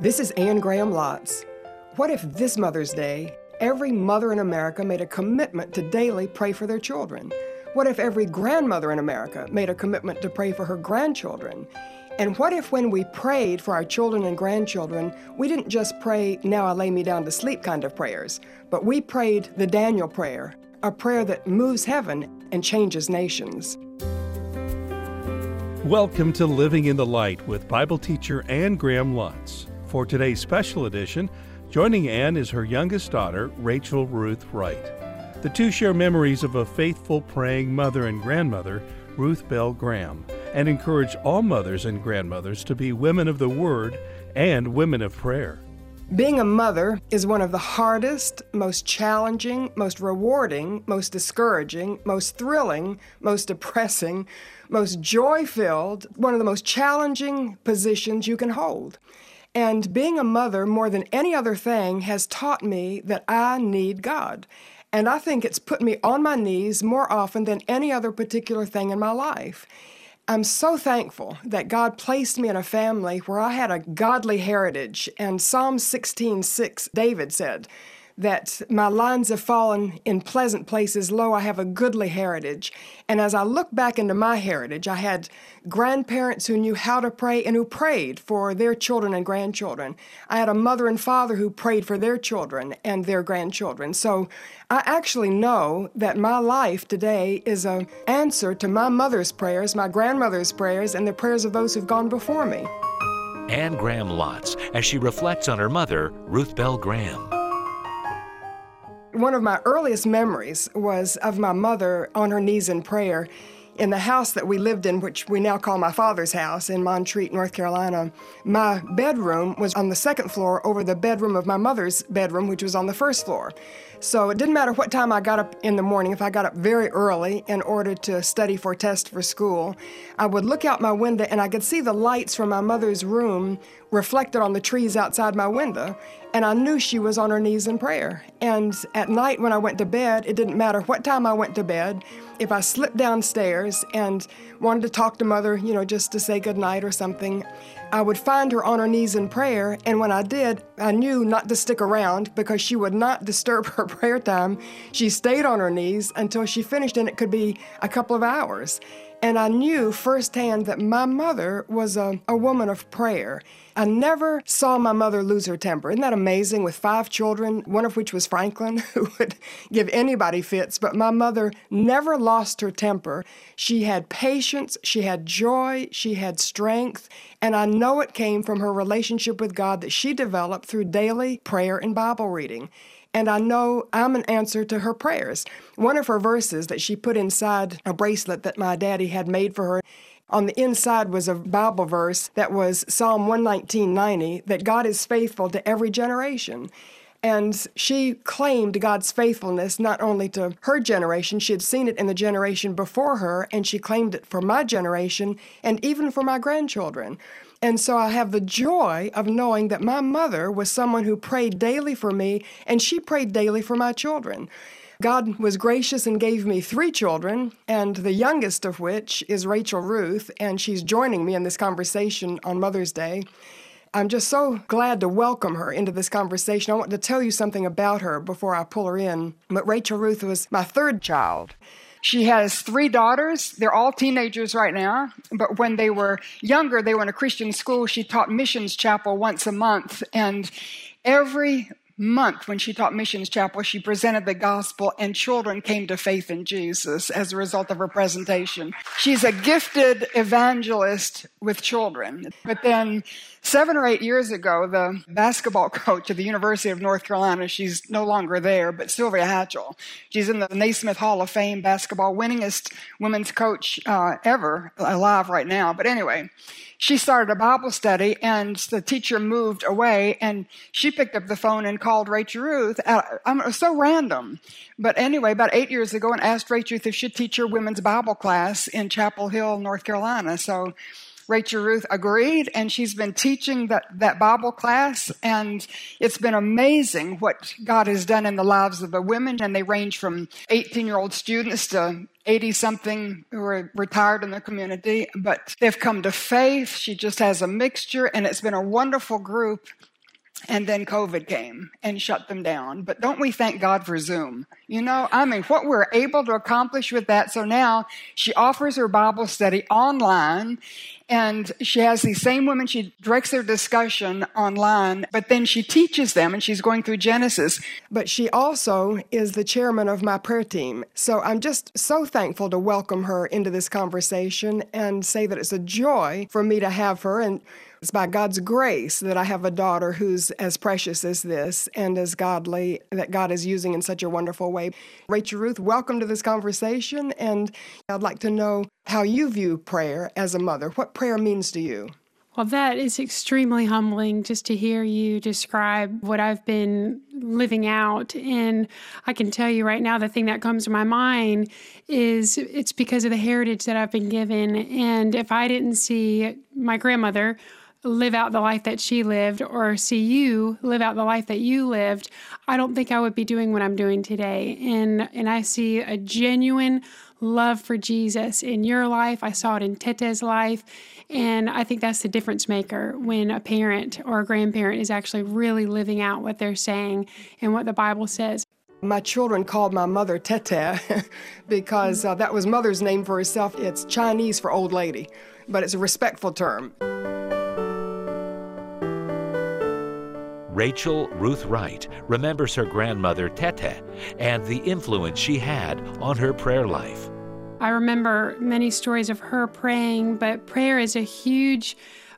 This is Anne Graham Lotz. What if this Mother's Day, every mother in America made a commitment to daily pray for their children? What if every grandmother in America made a commitment to pray for her grandchildren? And what if, when we prayed for our children and grandchildren, we didn't just pray, now I lay me down to sleep kind of prayers, but we prayed the Daniel prayer, a prayer that moves heaven and changes nations? Welcome to Living in the Light with Bible teacher Anne Graham Lotz. For today's special edition, joining Anne is her youngest daughter, Rachel Ruth Wright. The two share memories of a faithful praying mother and grandmother, Ruth Bell Graham, and encourage all mothers and grandmothers to be women of the Word and women of prayer. Being a mother is one of the hardest, most challenging, most rewarding, most discouraging, most thrilling, most depressing, most joy filled, one of the most challenging positions you can hold. And being a mother, more than any other thing, has taught me that I need God. And I think it's put me on my knees more often than any other particular thing in my life. I'm so thankful that God placed me in a family where I had a godly heritage. And Psalm 16:6, David said, that my lines have fallen in pleasant places. Lo, I have a goodly heritage. And as I look back into my heritage, I had grandparents who knew how to pray and who prayed for their children and grandchildren. I had a mother and father who prayed for their children and their grandchildren. So I actually know that my life today is an answer to my mother's prayers, my grandmother's prayers, and the prayers of those who've gone before me. Anne Graham Lotz as she reflects on her mother, Ruth Bell Graham. One of my earliest memories was of my mother on her knees in prayer in the house that we lived in, which we now call my father's house in Montreat, North Carolina, my bedroom was on the second floor over the bedroom of my mother's bedroom, which was on the first floor. So it didn't matter what time I got up in the morning, if I got up very early in order to study for a test for school, I would look out my window and I could see the lights from my mother's room reflected on the trees outside my window. And I knew she was on her knees in prayer. And at night when I went to bed, it didn't matter what time I went to bed. If I slipped downstairs and wanted to talk to mother, you know, just to say goodnight or something, I would find her on her knees in prayer. And when I did, I knew not to stick around because she would not disturb her prayer time. She stayed on her knees until she finished, and it could be a couple of hours. And I knew firsthand that my mother was a, a woman of prayer. I never saw my mother lose her temper. Isn't that amazing? With five children, one of which was Franklin, who would give anybody fits, but my mother never lost her temper. She had patience, she had joy, she had strength, and I know it came from her relationship with God that she developed through daily prayer and Bible reading and I know I'm an answer to her prayers. One of her verses that she put inside a bracelet that my daddy had made for her. On the inside was a Bible verse that was Psalm 119:90 that God is faithful to every generation. And she claimed God's faithfulness not only to her generation, she had seen it in the generation before her, and she claimed it for my generation and even for my grandchildren. And so I have the joy of knowing that my mother was someone who prayed daily for me, and she prayed daily for my children. God was gracious and gave me three children, and the youngest of which is Rachel Ruth, and she's joining me in this conversation on Mother's Day. I'm just so glad to welcome her into this conversation. I want to tell you something about her before I pull her in. But Rachel Ruth was my third child. She has three daughters. They're all teenagers right now. But when they were younger, they were in a Christian school. She taught missions chapel once a month. And every month when she taught missions chapel she presented the gospel and children came to faith in jesus as a result of her presentation. She's a gifted evangelist with children. But then seven or eight years ago the basketball coach of the university of north carolina she's no longer there but sylvia hatchell she's in the naismith hall of fame basketball winningest women's coach uh, ever alive right now. But anyway she started a Bible study and the teacher moved away and she picked up the phone and called Rachel Ruth. Uh, it was so random. But anyway, about eight years ago and asked Rachel Ruth if she'd teach her women's Bible class in Chapel Hill, North Carolina. So Rachel Ruth agreed, and she's been teaching that, that Bible class, and it's been amazing what God has done in the lives of the women, and they range from 18 year old students to 80 something who are retired in the community, but they've come to faith. She just has a mixture, and it's been a wonderful group. And then COVID came and shut them down. But don't we thank God for Zoom? You know, I mean, what we're able to accomplish with that. So now she offers her Bible study online and she has these same women, she directs their discussion online, but then she teaches them and she's going through Genesis. But she also is the chairman of my prayer team. So I'm just so thankful to welcome her into this conversation and say that it's a joy for me to have her. And it's by God's grace that I have a daughter who's as precious as this and as godly that God is using in such a wonderful way. Rachel Ruth, welcome to this conversation. And I'd like to know how you view prayer as a mother. What prayer means to you? Well, that is extremely humbling just to hear you describe what I've been living out. And I can tell you right now, the thing that comes to my mind is it's because of the heritage that I've been given. And if I didn't see my grandmother live out the life that she lived or see you live out the life that you lived, I don't think I would be doing what I'm doing today. And and I see a genuine love for Jesus in your life. I saw it in Tete's life. And I think that's the difference maker when a parent or a grandparent is actually really living out what they're saying and what the Bible says. My children called my mother Tete because uh, that was mother's name for herself. It's Chinese for old lady, but it's a respectful term. Rachel Ruth Wright remembers her grandmother Tete and the influence she had on her prayer life. I remember many stories of her praying, but prayer is a huge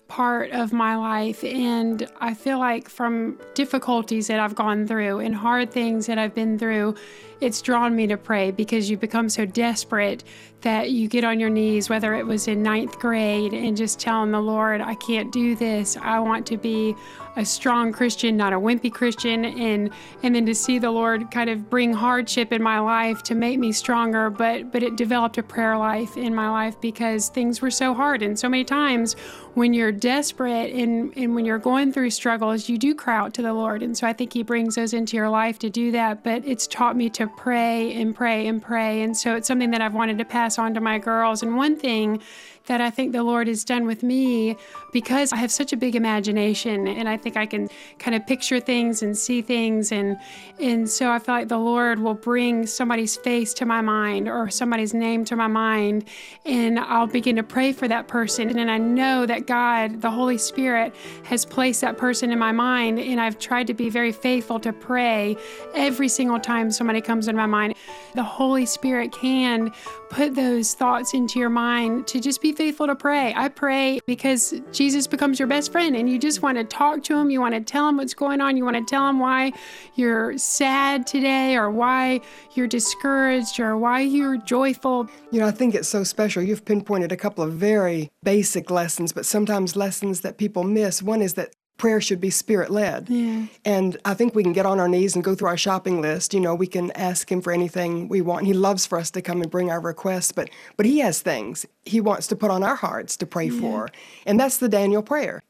part of my life. And I feel like from difficulties that I've gone through and hard things that I've been through, it's drawn me to pray because you become so desperate that you get on your knees, whether it was in ninth grade, and just telling the Lord, I can't do this. I want to be a strong Christian, not a wimpy Christian, and and then to see the Lord kind of bring hardship in my life to make me stronger. But but it developed a prayer life in my life because things were so hard, and so many times when you're desperate and and when you're going through struggles, you do cry out to the Lord, and so I think He brings those into your life to do that. But it's taught me to pray and pray and pray. And so it's something that I've wanted to pass on to my girls. And one thing that I think the Lord has done with me because I have such a big imagination and I think I can kind of picture things and see things. And and so I feel like the Lord will bring somebody's face to my mind or somebody's name to my mind and I'll begin to pray for that person. And I know that God the Holy Spirit has placed that person in my mind and I've tried to be very faithful to pray every single time somebody comes in my mind. The Holy Spirit can put those thoughts into your mind to just be faithful to pray. I pray because Jesus becomes your best friend and you just want to talk to him. You want to tell him what's going on. You want to tell him why you're sad today or why you're discouraged or why you're joyful. You know, I think it's so special. You've pinpointed a couple of very basic lessons, but sometimes lessons that people miss. One is that prayer should be spirit led. Yeah. And I think we can get on our knees and go through our shopping list. You know, we can ask him for anything we want. He loves for us to come and bring our requests, but but he has things he wants to put on our hearts to pray yeah. for. And that's the Daniel prayer.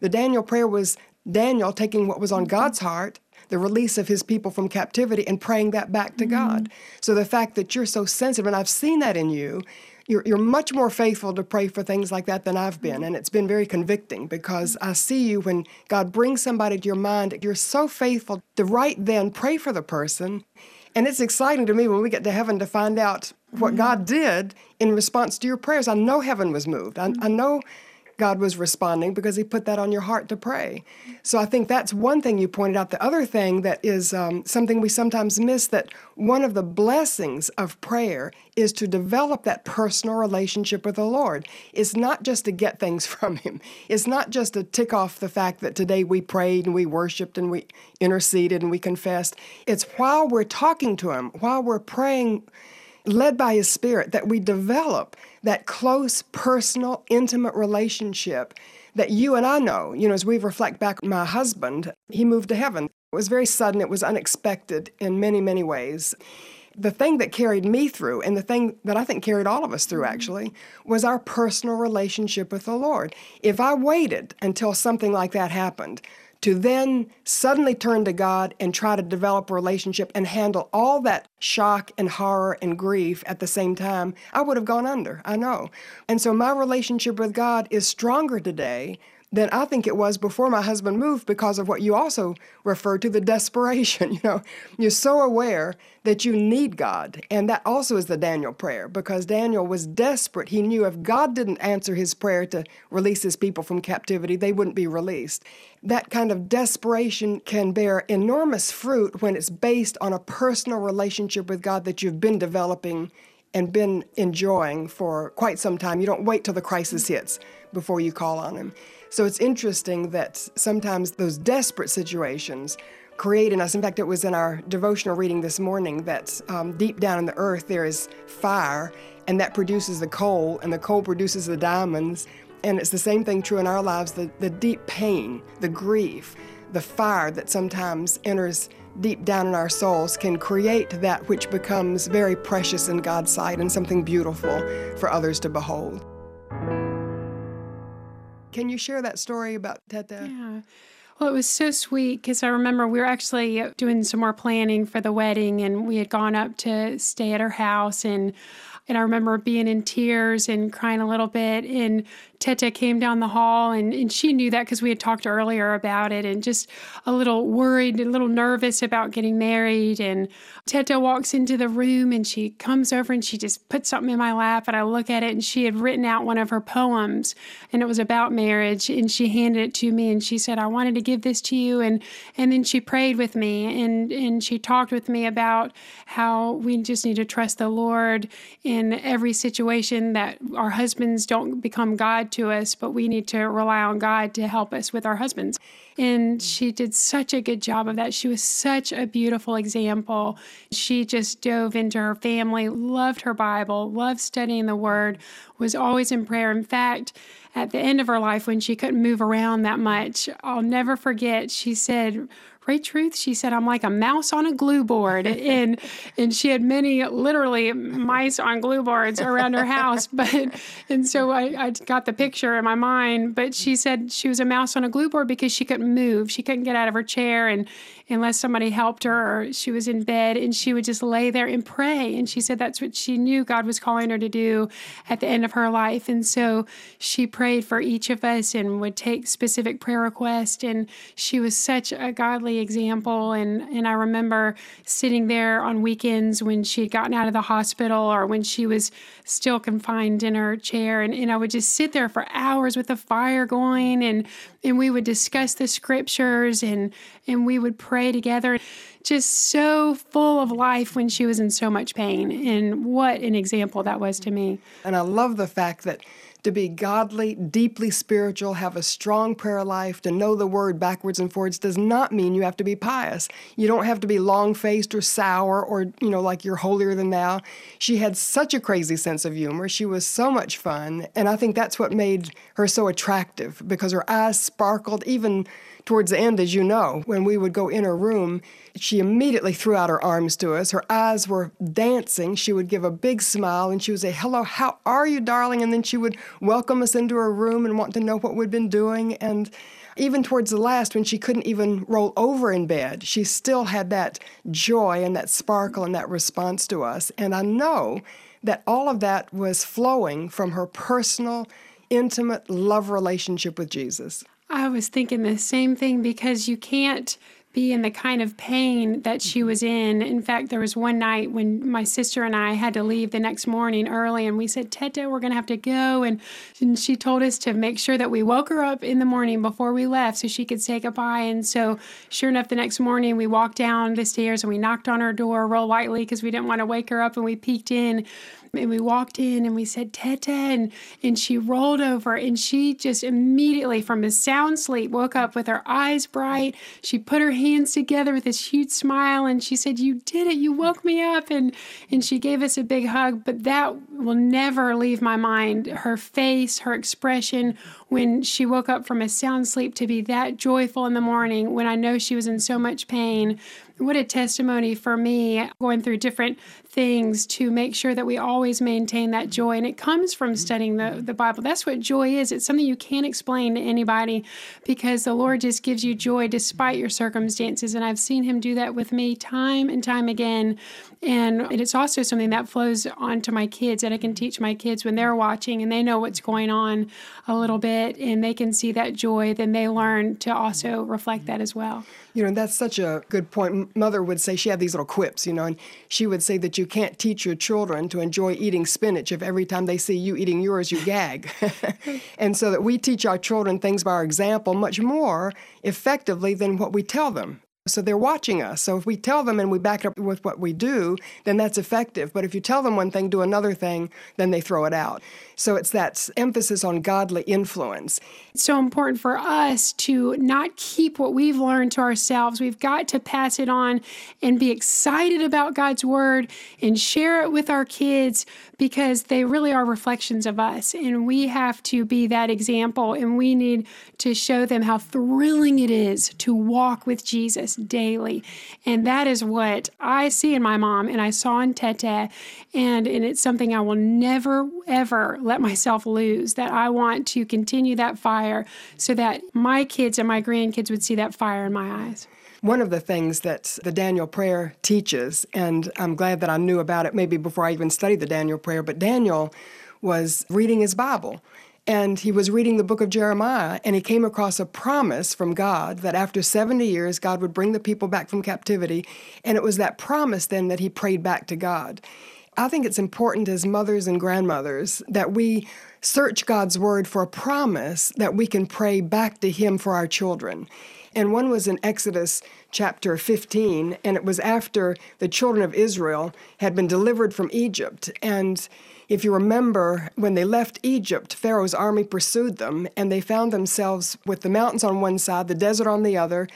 The Daniel prayer was Daniel taking what was on mm-hmm. God's heart the release of his people from captivity and praying that back to mm-hmm. God. So the fact that you're so sensitive, and I've seen that in you, you're, you're much more faithful to pray for things like that than I've been. And it's been very convicting because I see you when God brings somebody to your mind, you're so faithful to right then pray for the person. And it's exciting to me when we get to heaven to find out what mm-hmm. God did in response to your prayers. I know heaven was moved. I, I know God was responding because He put that on your heart to pray. So I think that's one thing you pointed out. The other thing that is um, something we sometimes miss that one of the blessings of prayer is to develop that personal relationship with the Lord. It's not just to get things from Him, it's not just to tick off the fact that today we prayed and we worshiped and we interceded and we confessed. It's while we're talking to Him, while we're praying led by His Spirit, that we develop that close, personal, intimate relationship that you and I know. You know, as we reflect back, my husband, he moved to heaven. It was very sudden, it was unexpected in many, many ways. the thing that carried me through, and the thing that I think carried all of us through mm-hmm. actually, was our personal relationship with the Lord. If I waited until something like that happened, to then suddenly turn to God and try to develop a relationship and handle all that shock and horror and grief at the same time, I would have gone under. I know. And so my relationship with God is stronger today than I think it was before my husband moved because of what you also referred to the desperation. You know, you're so aware that you need God. And that also is the Daniel prayer because Daniel was desperate. He knew if God didn't answer his prayer to release his people from captivity, they wouldn't be released. That kind of desperation can bear enormous fruit when it's based on a personal relationship with God that you've been developing and been enjoying for quite some time. You don't wait till the crisis hits before you call on Him. So it's interesting that sometimes those desperate situations create in us. In fact, it was in our devotional reading this morning that um, deep down in the earth there is fire, and that produces the coal, and the coal produces the diamonds. And it's the same thing true in our lives the, the deep pain, the grief, the fire that sometimes enters deep down in our souls can create that which becomes very precious in God's sight and something beautiful for others to behold. Can you share that story about Teta? Yeah. Well, it was so sweet because I remember we were actually doing some more planning for the wedding and we had gone up to stay at her house and and I remember being in tears and crying a little bit. And Teta came down the hall and, and she knew that because we had talked earlier about it and just a little worried, a little nervous about getting married. And Teta walks into the room and she comes over and she just puts something in my lap and I look at it and she had written out one of her poems and it was about marriage and she handed it to me and she said, I wanted to give this to you. And, and then she prayed with me and, and she talked with me about how we just need to trust the Lord in every situation that our husbands don't become God to us, but we need to rely on God to help us with our husbands. And she did such a good job of that. She was such a beautiful example. She just dove into her family, loved her Bible, loved studying the Word, was always in prayer. In fact, at the end of her life, when she couldn't move around that much, I'll never forget, she said, Great truth. She said, I'm like a mouse on a glue board. and and she had many literally mice on glue boards around her house. But and so I, I got the picture in my mind. But she said she was a mouse on a glue board because she couldn't move. She couldn't get out of her chair and unless somebody helped her or she was in bed and she would just lay there and pray. And she said that's what she knew God was calling her to do at the end of her life. And so she prayed for each of us and would take specific prayer requests. And she was such a godly example. And, and I remember sitting there on weekends when she had gotten out of the hospital or when she was still confined in her chair. And, and I would just sit there for hours with the fire going and, and we would discuss the scriptures and, and we would pray together. Just so full of life when she was in so much pain. And what an example that was to me. And I love the fact that to be godly, deeply spiritual, have a strong prayer life, to know the word backwards and forwards does not mean you have to be pious. You don't have to be long faced or sour or, you know, like you're holier than thou. She had such a crazy sense of humor. She was so much fun. And I think that's what made her so attractive because her eyes sparkled even towards the end, as you know, when we would go in her room, she immediately threw out her arms to us. Her eyes were dancing. She would give a big smile and she would say, Hello, how are you, darling? And then she would welcome us into her room and want to know what we'd been doing. And even towards the last, when she couldn't even roll over in bed, she still had that joy and that sparkle and that response to us. And I know that all of that was flowing from her personal, intimate love relationship with Jesus. I was thinking the same thing because you can't be in the kind of pain that she was mm-hmm. in. In fact, there was one night when my sister and I had to leave the next morning early, and we said, Teta, we're going to have to go. And, and she told us to make sure that we woke her up in the morning before we left so she could say goodbye. And so, sure enough, the next morning we walked down the stairs and we knocked on her door real lightly because we didn't want to wake her up, and we peeked in. And we walked in and we said, Teta, and, and she rolled over and she just immediately from a sound sleep woke up with her eyes bright. She put her hands together with this huge smile and she said, You did it, you woke me up. And and she gave us a big hug. But that will never leave my mind. Her face, her expression when she woke up from a sound sleep to be that joyful in the morning when I know she was in so much pain. What a testimony for me going through different things to make sure that we always maintain that joy. And it comes from mm-hmm. studying the, the Bible. That's what joy is. It's something you can't explain to anybody because the Lord just gives you joy despite your circumstances. And I've seen Him do that with me time and time again. And it's also something that flows onto my kids that I can teach my kids when they're watching and they know what's going on a little bit and they can see that joy, then they learn to also reflect that as well. You know, that's such a good point. Mother would say she had these little quips, you know, and she would say that you can't teach your children to enjoy eating spinach if every time they see you eating yours, you gag. and so that we teach our children things by our example much more effectively than what we tell them. So they're watching us. So if we tell them and we back up with what we do, then that's effective. But if you tell them one thing, do another thing, then they throw it out. So it's that emphasis on godly influence. It's so important for us to not keep what we've learned to ourselves. We've got to pass it on and be excited about God's word and share it with our kids because they really are reflections of us. And we have to be that example and we need to show them how thrilling it is to walk with Jesus daily. And that is what I see in my mom and I saw in Tete. And, and it's something I will never, ever let myself lose, that I want to continue that fire so that my kids and my grandkids would see that fire in my eyes. One of the things that the Daniel prayer teaches, and I'm glad that I knew about it maybe before I even studied the Daniel prayer, but Daniel was reading his Bible. And he was reading the book of Jeremiah, and he came across a promise from God that after 70 years, God would bring the people back from captivity. And it was that promise then that he prayed back to God. I think it's important as mothers and grandmothers that we search God's word for a promise that we can pray back to Him for our children. And one was in Exodus chapter 15, and it was after the children of Israel had been delivered from Egypt. And if you remember, when they left Egypt, Pharaoh's army pursued them, and they found themselves with the mountains on one side, the desert on the other,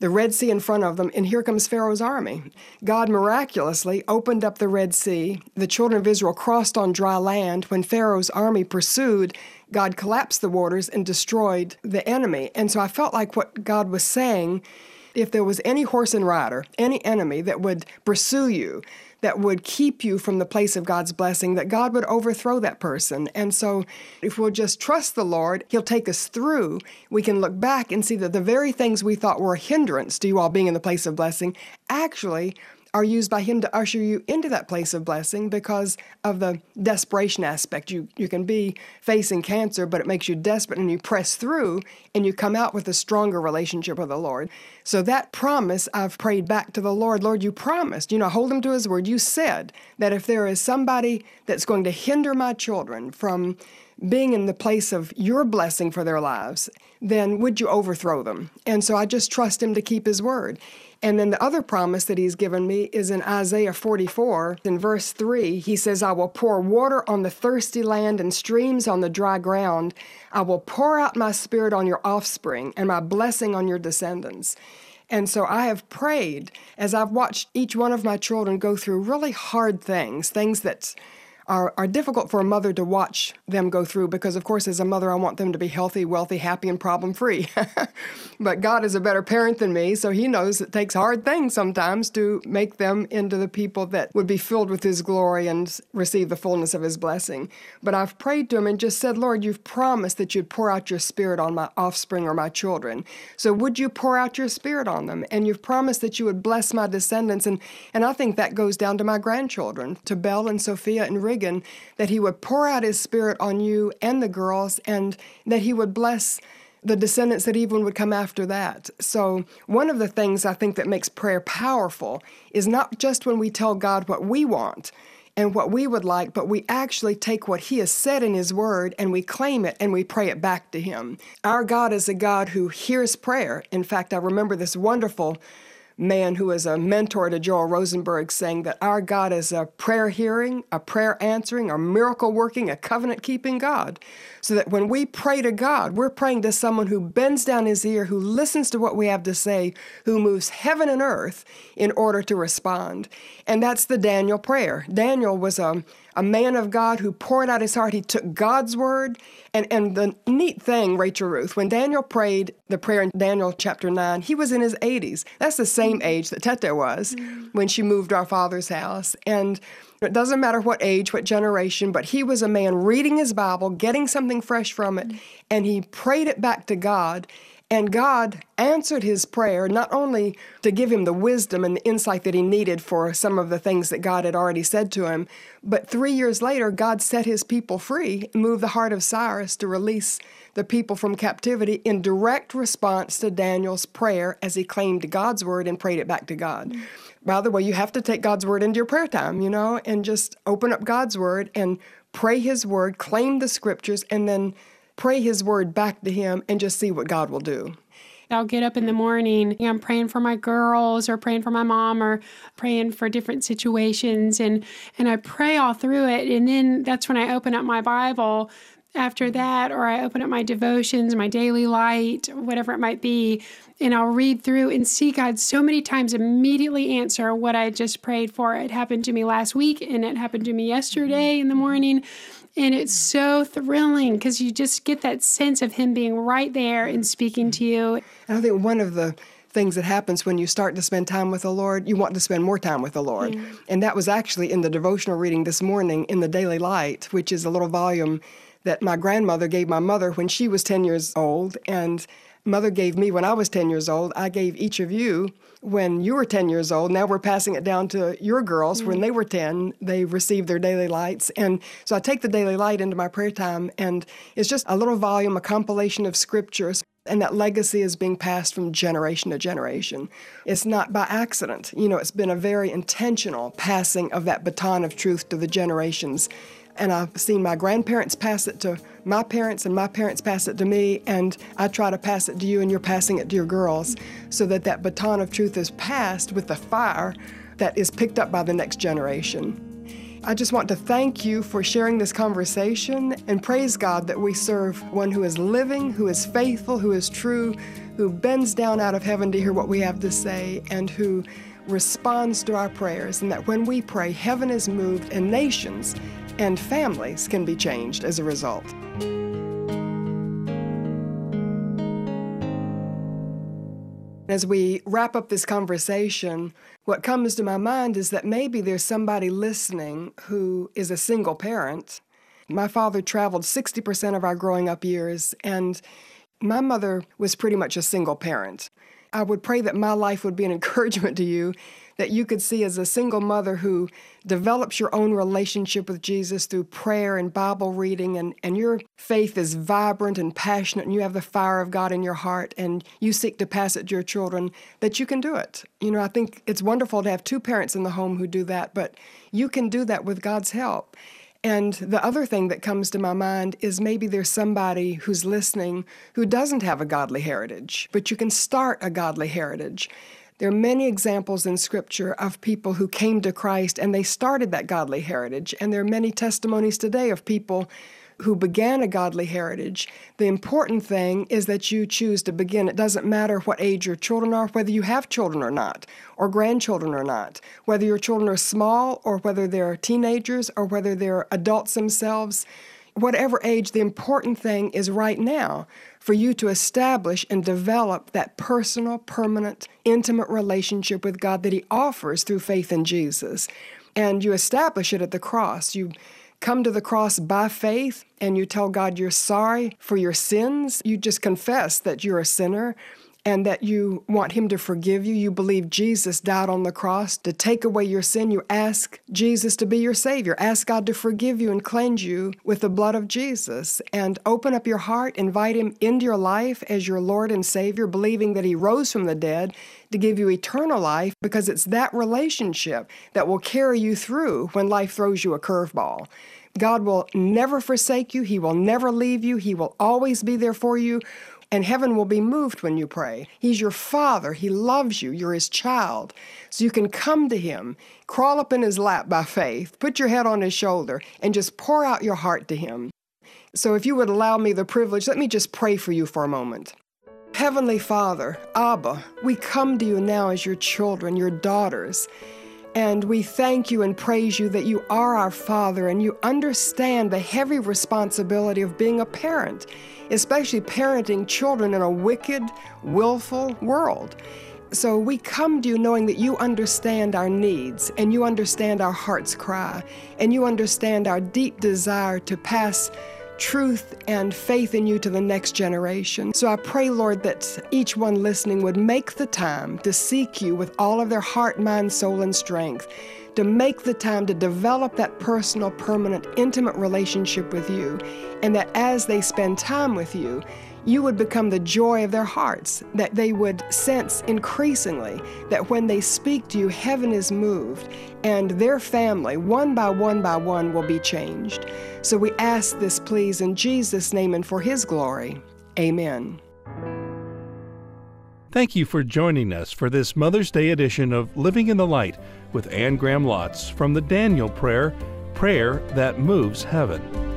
the Red Sea in front of them, and here comes Pharaoh's army. God miraculously opened up the Red Sea. The children of Israel crossed on dry land. When Pharaoh's army pursued, God collapsed the waters and destroyed the enemy. And so I felt like what God was saying if there was any horse and rider, any enemy that would pursue you, that would keep you from the place of God's blessing, that God would overthrow that person. And so, if we'll just trust the Lord, He'll take us through. We can look back and see that the very things we thought were a hindrance to you all being in the place of blessing actually are used by him to usher you into that place of blessing because of the desperation aspect. You you can be facing cancer, but it makes you desperate and you press through and you come out with a stronger relationship with the Lord. So that promise I've prayed back to the Lord, Lord, you promised, you know, hold him to his word. You said that if there is somebody that's going to hinder my children from being in the place of your blessing for their lives, then would you overthrow them? And so I just trust him to keep his word. And then the other promise that he's given me is in Isaiah 44, in verse 3. He says, I will pour water on the thirsty land and streams on the dry ground. I will pour out my spirit on your offspring and my blessing on your descendants. And so I have prayed as I've watched each one of my children go through really hard things, things that are, are difficult for a mother to watch them go through because, of course, as a mother, I want them to be healthy, wealthy, happy, and problem free. but God is a better parent than me, so He knows it takes hard things sometimes to make them into the people that would be filled with His glory and receive the fullness of His blessing. But I've prayed to Him and just said, Lord, you've promised that you'd pour out your Spirit on my offspring or my children. So would you pour out your Spirit on them? And you've promised that you would bless my descendants. And, and I think that goes down to my grandchildren, to Belle and Sophia and Rig That he would pour out his spirit on you and the girls, and that he would bless the descendants that even would come after that. So, one of the things I think that makes prayer powerful is not just when we tell God what we want and what we would like, but we actually take what He has said in His Word and we claim it and we pray it back to Him. Our God is a God who hears prayer. In fact, I remember this wonderful man who is a mentor to Joel Rosenberg, saying that our God is a prayer hearing, a prayer answering, a miracle working, a covenant keeping God. So that when we pray to God, we're praying to someone who bends down his ear, who listens to what we have to say, who moves heaven and earth in order to respond. And that's the Daniel prayer. Daniel was a, a man of God who poured out his heart. He took God's word. And, and the neat thing, Rachel Ruth, when Daniel prayed the prayer in Daniel chapter 9, he was in his 80s. That's the same mm-hmm. age that Tete was mm-hmm. when she moved our father's house. And it doesn't matter what age, what generation, but he was a man reading his Bible, getting something fresh from it, mm-hmm. and he prayed it back to God. And God answered his prayer not only to give him the wisdom and the insight that he needed for some of the things that God had already said to him, but three years later, God set his people free, moved the heart of Cyrus to release the people from captivity in direct response to Daniel's prayer as he claimed God's word and prayed it back to God. By the way, you have to take God's word into your prayer time, you know, and just open up God's word and pray his word, claim the scriptures, and then pray His word back to Him and just see what God will do. I'll get up in the morning, I'm praying for my girls or praying for my mom or praying for different situations and and I pray all through it and then that's when I open up my Bible after that or I open up my devotions, my daily light, whatever it might be, and I'll read through and see God so many times immediately answer what I just prayed for. It happened to me last week and it happened to me yesterday in the morning. And it's so thrilling because you just get that sense of him being right there and speaking to you. And I think one of the things that happens when you start to spend time with the Lord, you want to spend more time with the Lord. Yeah. And that was actually in the devotional reading this morning in the Daily Light, which is a little volume that my grandmother gave my mother when she was 10 years old. And mother gave me when I was 10 years old. I gave each of you when you were 10 years old. Now we're passing it down to your girls. Mm-hmm. When they were 10, they received their daily lights. And so I take the daily light into my prayer time, and it's just a little volume, a compilation of scriptures. And that legacy is being passed from generation to generation. It's not by accident. You know, it's been a very intentional passing of that baton of truth to the generations. And I've seen my grandparents pass it to my parents, and my parents pass it to me, and I try to pass it to you, and you're passing it to your girls, so that that baton of truth is passed with the fire that is picked up by the next generation. I just want to thank you for sharing this conversation and praise God that we serve one who is living, who is faithful, who is true, who bends down out of heaven to hear what we have to say, and who responds to our prayers, and that when we pray, heaven is moved and nations and families can be changed as a result. As we wrap up this conversation, what comes to my mind is that maybe there's somebody listening who is a single parent. My father traveled 60% of our growing up years, and my mother was pretty much a single parent. I would pray that my life would be an encouragement to you that you could see as a single mother who develops your own relationship with Jesus through prayer and Bible reading, and, and your faith is vibrant and passionate, and you have the fire of God in your heart, and you seek to pass it to your children, that you can do it. You know, I think it's wonderful to have two parents in the home who do that, but you can do that with God's help. And the other thing that comes to my mind is maybe there's somebody who's listening who doesn't have a godly heritage, but you can start a godly heritage. There are many examples in Scripture of people who came to Christ and they started that godly heritage. And there are many testimonies today of people who began a godly heritage. The important thing is that you choose to begin. It doesn't matter what age your children are, whether you have children or not, or grandchildren or not, whether your children are small or whether they're teenagers or whether they're adults themselves. Whatever age, the important thing is right now for you to establish and develop that personal, permanent, intimate relationship with God that He offers through faith in Jesus. And you establish it at the cross. You come to the cross by faith and you tell God you're sorry for your sins. You just confess that you're a sinner and that you want Him to forgive you. You believe Jesus died on the cross to take away your sin. You ask Jesus to be your Savior. Ask God to forgive you and cleanse you with the blood of Jesus. And open up your heart, invite Him into your life as your Lord and Savior, believing that He rose from the dead to give you eternal life because it's that relationship that will carry you through when life throws you a curveball. God will never forsake you. He will never leave you. He will always be there for you and heaven will be moved when you pray. He's your father. He loves you. You're his child. So you can come to him, crawl up in his lap by faith, put your head on his shoulder, and just pour out your heart to him. So if you would allow me the privilege, let me just pray for you for a moment. Heavenly Father, Abba, we come to you now as your children, your daughters. And we thank you and praise you that you are our Father and you understand the heavy responsibility of being a parent, especially parenting children in a wicked, willful world. So we come to you knowing that you understand our needs and you understand our heart's cry and you understand our deep desire to pass truth and faith in you to the next generation. So I pray, Lord, that each one listening would make the time to seek you with all of their heart, mind, soul, and strength, to make the time to develop that personal, permanent, intimate relationship with you, and that as they spend time with you, you would become the joy of their hearts, that they would sense increasingly that when they speak to you, heaven is moved, and their family, one by one by one, will be changed. So we ask this, please, in Jesus' name and for His glory. Amen. Thank you for joining us for this Mother's Day edition of Living in the Light with Anne Graham Lotz from the Daniel Prayer, Prayer That Moves Heaven.